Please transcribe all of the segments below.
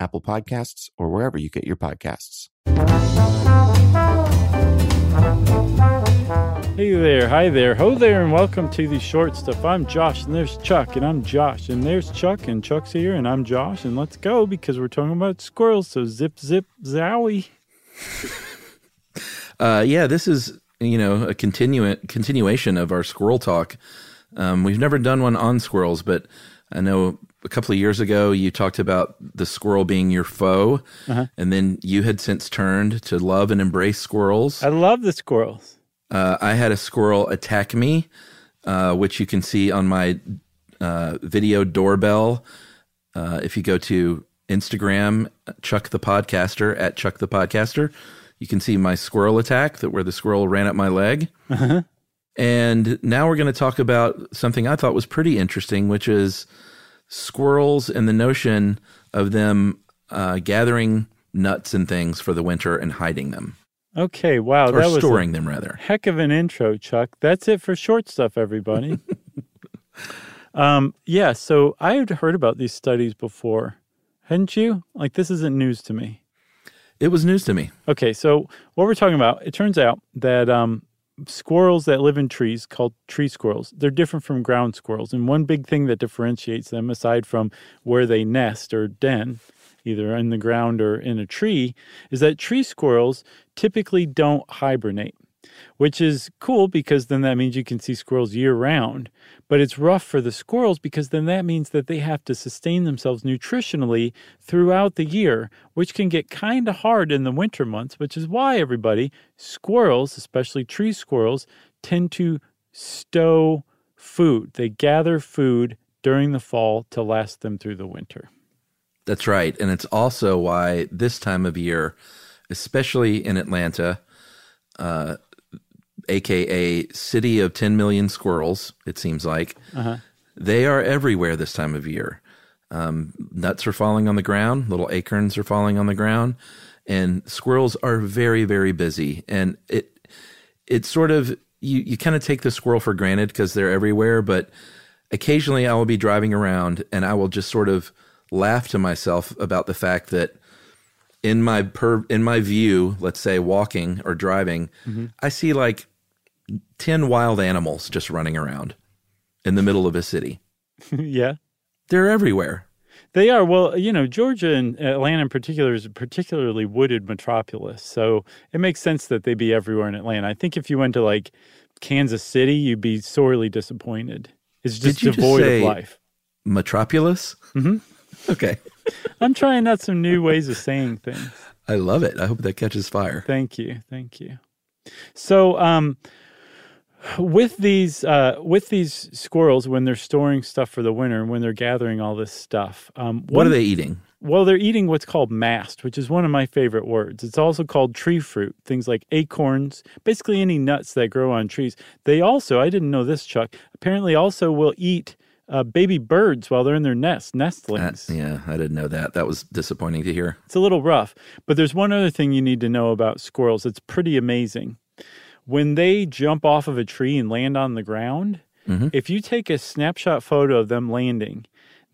Apple Podcasts, or wherever you get your podcasts. Hey there, hi there, ho there, and welcome to the short stuff. I'm Josh, and there's Chuck, and I'm Josh, and there's Chuck, and Chuck's here, and I'm Josh, and let's go because we're talking about squirrels. So zip, zip, zowie. Uh, yeah, this is you know a continu- continuation of our squirrel talk. Um, we've never done one on squirrels, but I know a couple of years ago you talked about the squirrel being your foe, Uh-huh. and then you had since turned to love and embrace squirrels. I love the squirrels. Uh, I had a squirrel attack me, uh, which you can see on my uh, video doorbell. Uh, if you go to Instagram, Chuck the Podcaster at Chuck the Podcaster, you can see my squirrel attack that where the squirrel ran up my leg. And now we're going to talk about something I thought was pretty interesting, which is squirrels and the notion of them uh, gathering nuts and things for the winter and hiding them Okay, wow, or that was storing them rather. heck of an intro, Chuck. That's it for short stuff, everybody. um, yeah, so I had heard about these studies before, hadn't you? Like this isn't news to me. It was news to me. Okay, so what we're talking about, it turns out that um, squirrels that live in trees, called tree squirrels, they're different from ground squirrels. And one big thing that differentiates them, aside from where they nest or den, either in the ground or in a tree, is that tree squirrels typically don't hibernate, which is cool because then that means you can see squirrels year round. But it's rough for the squirrels because then that means that they have to sustain themselves nutritionally throughout the year, which can get kind of hard in the winter months, which is why everybody, squirrels, especially tree squirrels, tend to stow food. They gather food during the fall to last them through the winter. That's right. And it's also why this time of year, especially in Atlanta, uh, aka city of 10 million squirrels, it seems like, they are everywhere this time of year. Um, nuts are falling on the ground, little acorns are falling on the ground, and squirrels are very, very busy. And it, it's sort of, you, you kind of take the squirrel for granted because they're everywhere, but occasionally I will be driving around and I will just sort of laugh to myself about the fact that in my per in my view, let's say walking or driving, I see like 10 wild animals just running around in the middle of a city. yeah. They're everywhere. They are. Well, you know, Georgia and Atlanta in particular is a particularly wooded metropolis. So it makes sense that they'd be everywhere in Atlanta. I think if you went to like Kansas City, you'd be sorely disappointed. It's just just devoid say- of life. Metropolis? Mm-hmm. Okay. I'm trying out some new ways of saying things. I love it. I hope that catches fire. Thank you. Thank you. So, um, with these uh, with these squirrels, when they're storing stuff for the winter and when they're gathering all this stuff, um, What are they eating? Well, they're eating what's called mast, which is one of my favorite words. It's also called tree fruit, things like acorns, basically any nuts that grow on trees. They also, I didn't know this, Chuck, apparently also will eat uh, baby birds while they're in their nest, nestlings. yeah, I didn't know that. That was disappointing to hear. It's a little rough. But there's one other thing you need to know about squirrels. It's pretty amazing. When they jump off of a tree and land on the ground, mm-hmm. if you take a snapshot photo of them landing,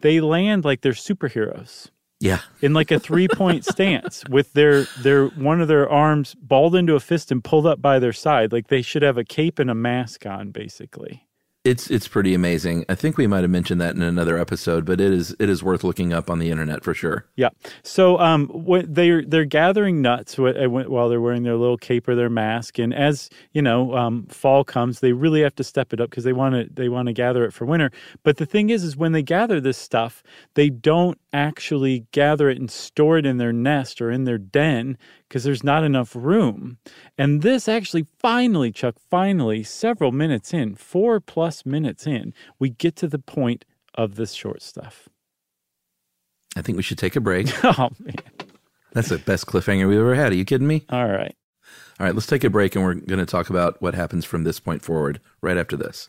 they land like they're superheroes. Yeah. in like a three point stance with their their one of their arms balled into a fist and pulled up by their side like they should have a cape and a mask on basically It's it's pretty amazing. I think we might have mentioned that in another episode, but it is it is worth looking up on the internet for sure. yeah so um they're they're gathering nuts uh, wh- while they're wearing their little cape or their mask and as you know um fall comes they really have to step it up because they want to they want to gather it for winter but the thing is is when they gather this stuff they don't actually gather it and store it in their nest or in their den because there's not enough room. And this actually finally, Chuck, finally, several minutes in, four plus minutes in, we get to the point of this short stuff. I think we should take a break. Oh, man. That's the best cliffhanger we've ever had. Are you kidding me? All right. All right, let's take a break and we're going to talk about what happens from this point forward right after this.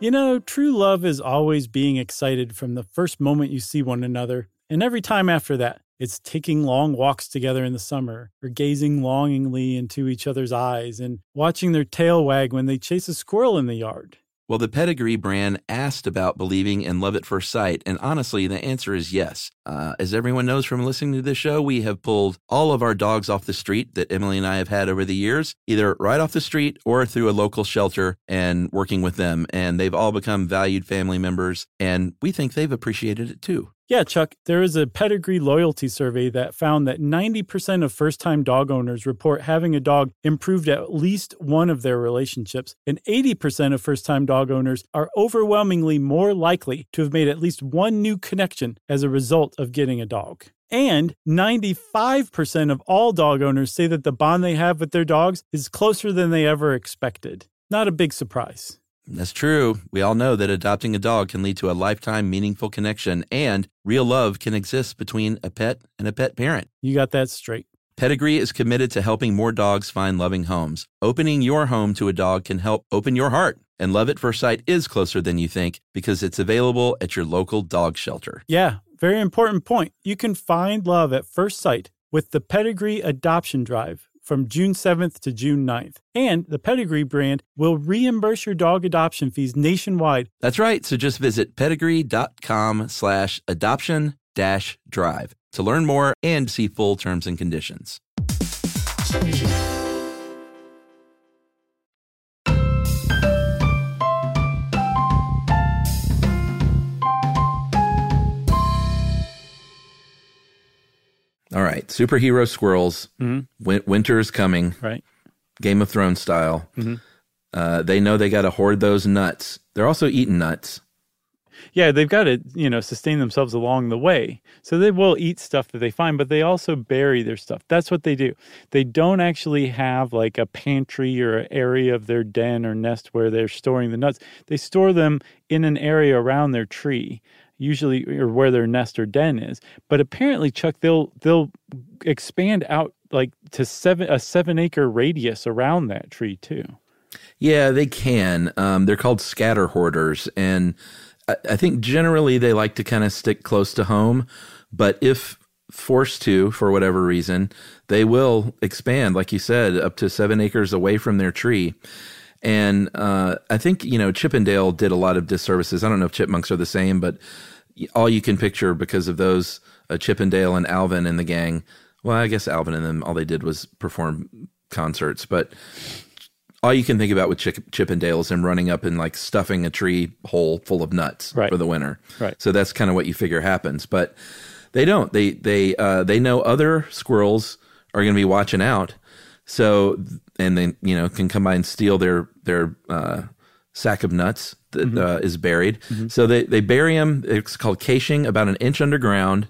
You know, true love is always being excited from the first moment you see one another, and every time after that. It's taking long walks together in the summer, or gazing longingly into each other's eyes, and watching their tail wag when they chase a squirrel in the yard. Well, the Pedigree brand asked about believing in love at first sight, and honestly, the answer is yes. Uh, as everyone knows from listening to this show, we have pulled all of our dogs off the street that Emily and I have had over the years, either right off the street or through a local shelter and working with them. And they've all become valued family members, and we think they've appreciated it too. Yeah, Chuck, there is a pedigree loyalty survey that found that 90% of first time dog owners report having a dog improved at least one of their relationships, and 80% of first time dog owners are overwhelmingly more likely to have made at least one new connection as a result of getting a dog. And 95% of all dog owners say that the bond they have with their dogs is closer than they ever expected. Not a big surprise. That's true. We all know that adopting a dog can lead to a lifetime meaningful connection, and real love can exist between a pet and a pet parent. You got that straight. Pedigree is committed to helping more dogs find loving homes. Opening your home to a dog can help open your heart. And Love at First Sight is closer than you think because it's available at your local dog shelter. Yeah, very important point. You can find love at first sight with the Pedigree Adoption Drive from June 7th to June 9th. And the Pedigree brand will reimburse your dog adoption fees nationwide. That's right. So just visit pedigree.com slash adoption dash drive to learn more and see full terms and conditions. All right, superhero squirrels. Mhm. Win- winter is coming. Right. Game of Thrones style. Mhm. Uh, they know they got to hoard those nuts. They're also eating nuts. Yeah, they've got to, you know, sustain themselves along the way. So they will eat stuff that they find, but they also bury their stuff. That's what they do. They don't actually have like a pantry or an area of their den or nest where they're storing the nuts. They store them in an area around their tree, usually or where their nest or den is. But apparently, Chuck, they'll they'll expand out like to seven a seven acre radius around that tree too. Yeah, they can. Um, they're called scatter hoarders, and I, I think generally they like to kind of stick close to home. But if forced to, for whatever reason, they will expand, like you said, up to seven acres away from their tree. And uh, I think you know Chip 'n Dale did a lot of disservices. I don't know if chipmunks are the same, but all you can picture because of those uh, Chip 'n Dale and Alvin and the gang. Well, I guess Alvin and them all they did was perform concerts, but all you can think about with Chip, Chippendale is him running up and like stuffing a tree hole full of nuts Right. for the winter. Right. So that's kind of what you figure happens, but they don't. They they uh, they know other squirrels are going to be watching out. So and they you know can come by and steal their their uh, sack of nuts that uh, is buried. So they they bury them. It's called caching, about an inch underground,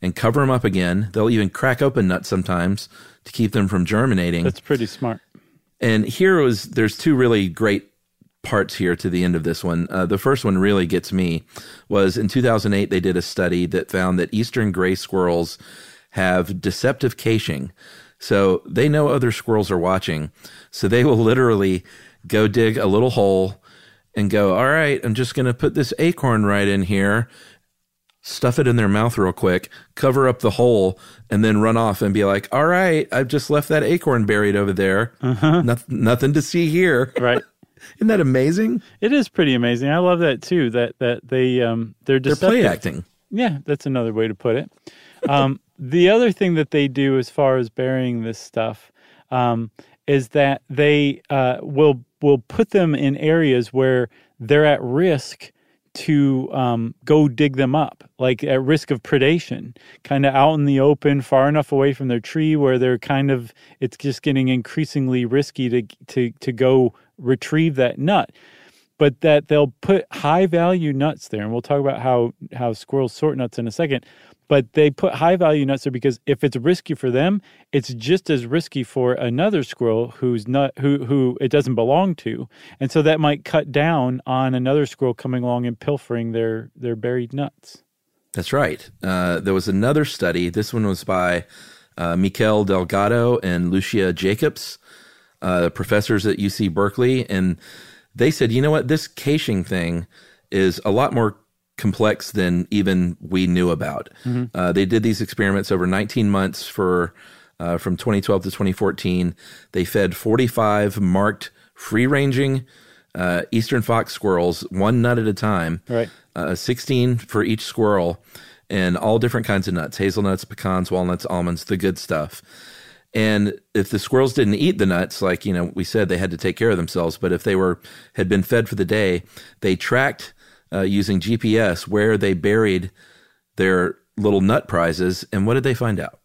and cover them up again. They'll even crack open nuts sometimes to keep them from germinating. That's pretty smart. And here was there's two really great parts here to the end of this one. Uh, the first one really gets me was in 2008 they did a study that found that eastern gray squirrels have deceptive caching. So they know other squirrels are watching. So they will literally go dig a little hole and go, all right, I'm just going to put this acorn right in here, stuff it in their mouth real quick, cover up the hole, and then run off and be like, all right, I've just left that acorn buried over there. Uh-huh. nothing to see here. Right. Isn't that amazing? It is pretty amazing. I love that too. That that they um they're deceptive. they're play acting. Yeah, that's another way to put it. Um, the other thing that they do as far as burying this stuff um, is that they uh, will will put them in areas where they're at risk to um, go dig them up, like at risk of predation, kind of out in the open, far enough away from their tree where they're kind of it's just getting increasingly risky to to to go retrieve that nut. But that they'll put high value nuts there, and we'll talk about how how squirrels sort nuts in a second but they put high value nuts there because if it's risky for them, it's just as risky for another squirrel who's not who who it doesn't belong to, and so that might cut down on another squirrel coming along and pilfering their their buried nuts. That's right. Uh, there was another study. This one was by uh, Mikel Delgado and Lucia Jacobs, uh, professors at UC Berkeley, and they said, you know what, this caching thing is a lot more complex than even we knew about. Mm-hmm. Uh, they did these experiments over 19 months for uh, from 2012 to 2014. They fed 45 marked free ranging uh, eastern fox squirrels one nut at a time, right? Uh, 16 for each squirrel, and all different kinds of nuts: hazelnuts, pecans, walnuts, almonds, the good stuff. And if the squirrels didn't eat the nuts, like you know we said, they had to take care of themselves. But if they were had been fed for the day, they tracked uh, using GPS where they buried their little nut prizes. And what did they find out?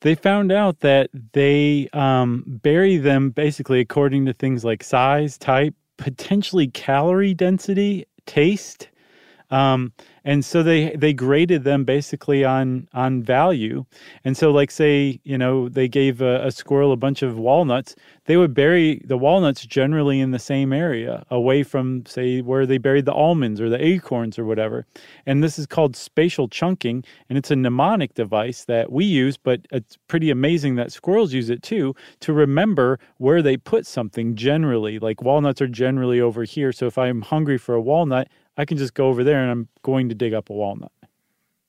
They found out that they um, bury them basically according to things like size, type, potentially calorie density, taste. Um, and so they they graded them basically on on value. And so like say you know they gave a, a, squirrel a bunch of walnuts they would bury the walnuts generally in the same area away from say where they buried the almonds or the acorns or whatever. And this is called spatial chunking and it's a mnemonic device that we use but it's pretty amazing that squirrels use it too to remember where they put something generally. Like walnuts are generally over here so if i'm hungry for a walnut I can just go over there and I'm going to dig up a walnut.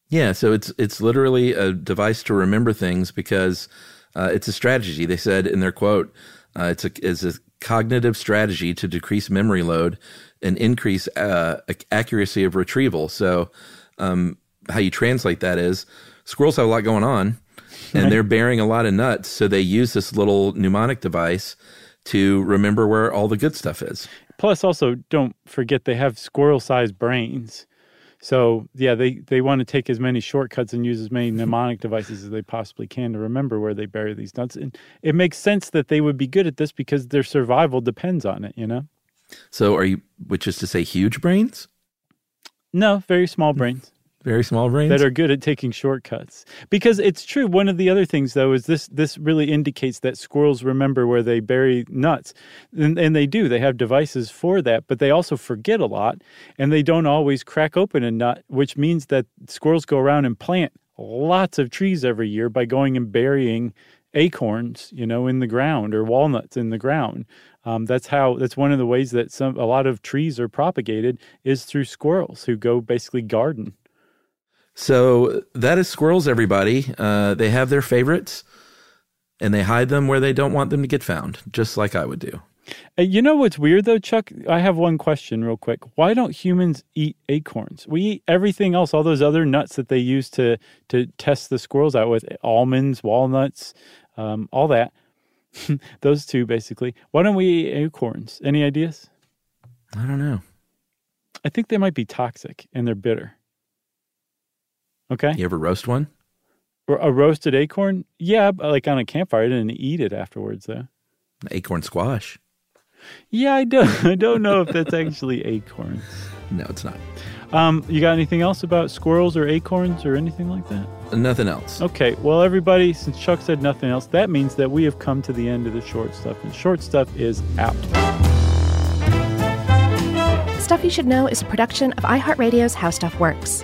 Yeah, so it's it's literally a device to remember things because uh, it's a strategy. They said in their quote, uh, it's a it's a cognitive strategy to decrease memory load and increase uh, accuracy of retrieval. So, um, how you translate that is squirrels have a lot going on, and they're bearing a lot of nuts, so they use this little mnemonic device to remember where all the good stuff is. Plus, also don't forget they have squirrel-sized brains. So yeah, they, they want to take as many shortcuts and use as many mnemonic devices as they possibly can to remember where they bury these nuts. And it makes sense that they would be good at this because their survival depends on it, you know? So are you which is to say huge brains? No, very small hmm. brains very small brains. That are good at taking shortcuts. Because it's true one of the other things though is this this really indicates that squirrels remember where they bury nuts. And, and, they do. They have devices for that but they also forget a lot and they don't always crack open a nut which means that squirrels go around and plant lots of trees every year by going and burying acorns you know in the ground or walnuts in the ground. Um, that's how that's one of the ways that some a lot of trees are propagated is through squirrels who go basically garden so that is squirrels, everybody. Uh, they have their favorites and they hide them where they don't want them to get found, just like I would do. Uh, you know what's weird though, Chuck? I have one question real quick. Why don't humans eat acorns? We eat everything else, all those other nuts that they use to to test the squirrels out with almonds, walnuts, um, all that. those two basically. Why don't we eat acorns? Any ideas? I don't know. I think they might be toxic and they're bitter. Okay. You ever roast one? A roasted acorn? Yeah, like on a campfire. I didn't eat it afterwards, though. Acorn squash. Yeah, I don't. I don't know if that's actually acorns. No, it's not. Um, you got anything else about squirrels or acorns or anything like that? Nothing else. Okay. Well, everybody, since Chuck said nothing else, that means that we have come to the end of the short stuff, and short stuff is out. Stuff You Should Know is a production of iHeartRadio's How Stuff Works.